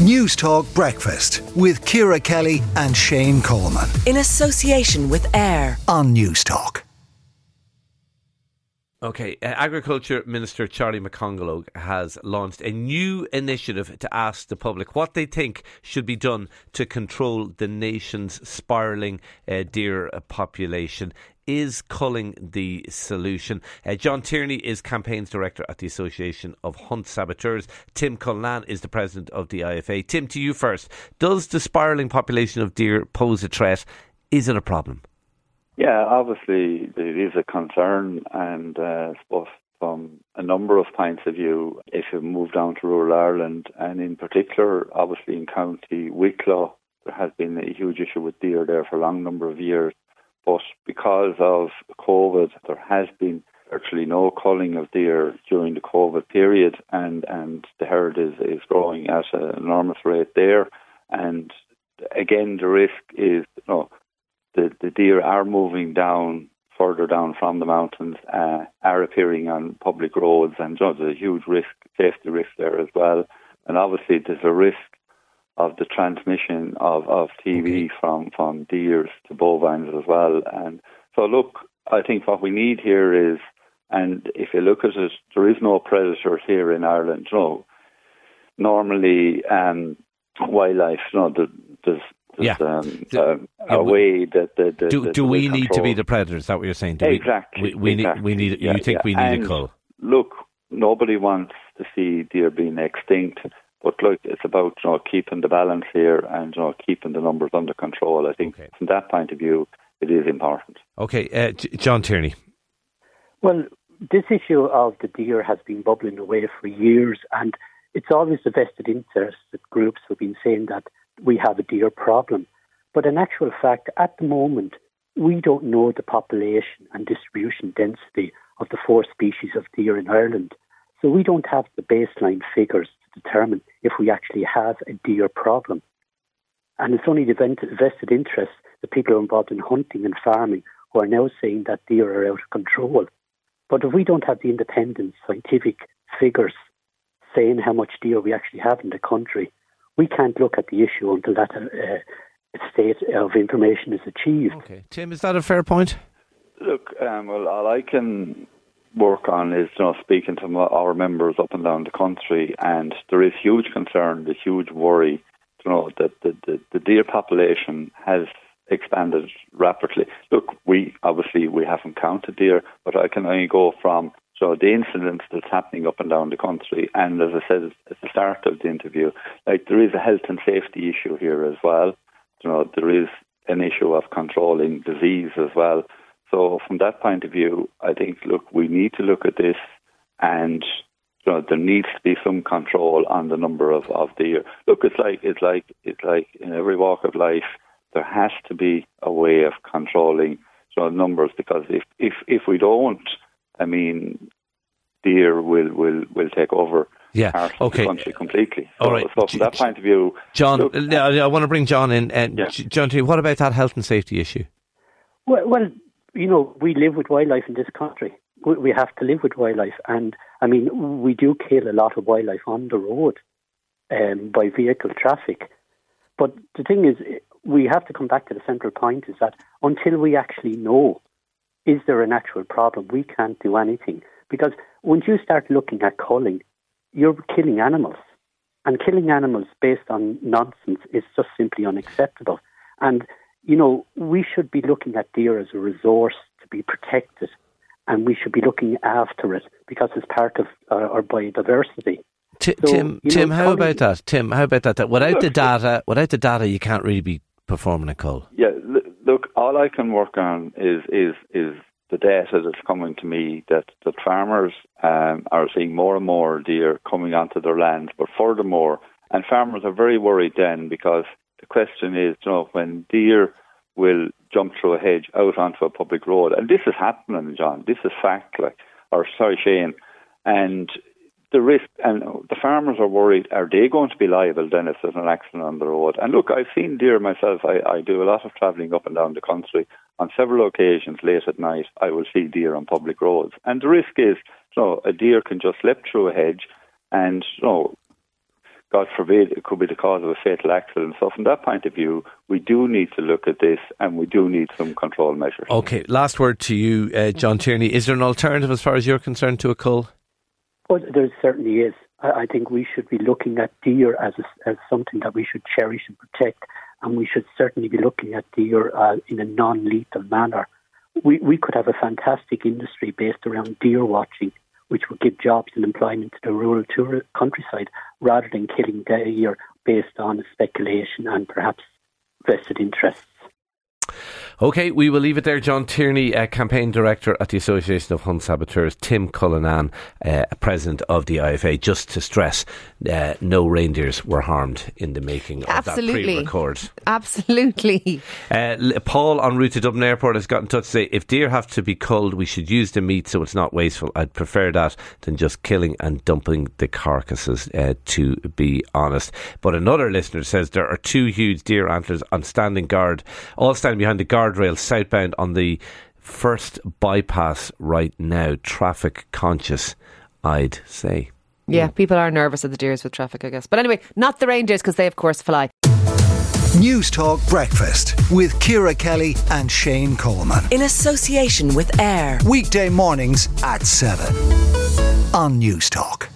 News Talk Breakfast with Ciara Kelly and Shane Coleman. In association with AIR on News Talk. Okay, uh, Agriculture Minister Charlie McConalogue has launched a new initiative to ask the public what they think should be done to control the nation's spiralling uh, deer population is culling the solution. Uh, John Tierney is campaigns director at the Association of Hunt Saboteurs. Tim Cullinan is the president of the IFA. Tim, to you first. Does the spiralling population of deer pose a threat? Is it a problem? Yeah, obviously it is a concern, and uh, from a number of points of view, if you move down to rural Ireland, and in particular, obviously in County Wicklow, there has been a huge issue with deer there for a long number of years. But because of COVID, there has been virtually no culling of deer during the COVID period, and, and the herd is, is growing at an enormous rate there. And again, the risk is you know, the, the deer are moving down further down from the mountains, uh, are appearing on public roads, and you know, there's a huge risk, safety risk there as well. And obviously, there's a risk of the transmission of, of TB okay. from, from deers to bovines as well. And so, look, I think what we need here is, and if you look at it, there is no predator here in Ireland. Know, normally um, wildlife, you know, there's yeah. Um, uh, yeah, a way that the, the, do, the, do we need to be the predators? Is that what you're saying? Do exactly. We, we, exactly. need. We need. Yeah, you think yeah. we need and a cull? Look, nobody wants to see deer being extinct. But look, it's about you know, keeping the balance here and you know, keeping the numbers under control. I think okay. from that point of view, it is important. Okay, uh, John Tierney. Well, this issue of the deer has been bubbling away for years, and it's always the vested interests that groups have been saying that we have a deer problem. But in actual fact, at the moment, we don't know the population and distribution density of the four species of deer in Ireland. So we don't have the baseline figures to determine if we actually have a deer problem. And it's only the vested interests, the people who are involved in hunting and farming, who are now saying that deer are out of control. But if we don't have the independent scientific figures saying how much deer we actually have in the country, we can't look at the issue until that uh, state of information is achieved. Okay, Tim, is that a fair point? Look, um, well, all I can work on is you know speaking to our members up and down the country, and there is huge concern, the huge worry, you know that the, the, the deer population has expanded rapidly. Look, we obviously we haven't counted deer, but I can only go from so the incidents that's happening up and down the country, and as I said at the start of the interview, like there is a health and safety issue here as well. You know, there is an issue of controlling disease as well. So from that point of view, I think look, we need to look at this, and you know, there needs to be some control on the number of of deer. Look, it's like it's like it's like in every walk of life, there has to be a way of controlling you know, numbers because if if if we don't, I mean, deer will will will take over yeah. okay. country completely. So, All right. So from that point of view, John, look, I want to bring John in. And yeah. John, what about that health and safety issue? Well, well, you know, we live with wildlife in this country. We have to live with wildlife, and I mean, we do kill a lot of wildlife on the road um, by vehicle traffic. But the thing is, we have to come back to the central point: is that until we actually know, is there an actual problem, we can't do anything. Because once you start looking at culling, you're killing animals, and killing animals based on nonsense is just simply unacceptable. And you know, we should be looking at deer as a resource to be protected, and we should be looking after it because it's part of our, our biodiversity. T- so, Tim, Tim, know, how about that? Tim, how about that? that without look, the data, without the data, you can't really be performing a cull. Yeah, look, all I can work on is is is the data that's coming to me that the farmers um, are seeing more and more deer coming onto their lands, but furthermore, and farmers are very worried then because the question is, you know, when deer will jump through a hedge out onto a public road, and this is happening, John. This is fact, like, or sorry, Shane, and the risk, and the farmers are worried: are they going to be liable then if there's an accident on the road? And look, I've seen deer myself. I, I do a lot of travelling up and down the country. On several occasions, late at night, I will see deer on public roads, and the risk is, you know, a deer can just slip through a hedge, and you know, God forbid, it could be the cause of a fatal accident. So, from that point of view, we do need to look at this and we do need some control measures. Okay, last word to you, uh, John Tierney. Is there an alternative as far as you're concerned to a cull? Well, there certainly is. I, I think we should be looking at deer as, a, as something that we should cherish and protect, and we should certainly be looking at deer uh, in a non lethal manner. We, we could have a fantastic industry based around deer watching which would give jobs and employment to the rural tour- countryside rather than killing deer based on speculation and perhaps vested interests. Okay, we will leave it there. John Tierney, uh, campaign director at the Association of Hunt Saboteurs, Tim Cullinan, uh, president of the IFA, just to stress uh, no reindeers were harmed in the making Absolutely. of that pre-record. Absolutely. Uh, Paul en route to Dublin Airport has got in touch to say if deer have to be culled, we should use the meat so it's not wasteful. I'd prefer that than just killing and dumping the carcasses, uh, to be honest. But another listener says there are two huge deer antlers on standing guard, all standing behind the guardrail southbound on the first bypass right now. Traffic conscious, I'd say. Yeah, people are nervous of the deers with traffic, I guess. But anyway, not the reindeers because they, of course, fly. News Talk Breakfast with Ciara Kelly and Shane Coleman. In association with AIR. Weekday mornings at 7 on News Talk.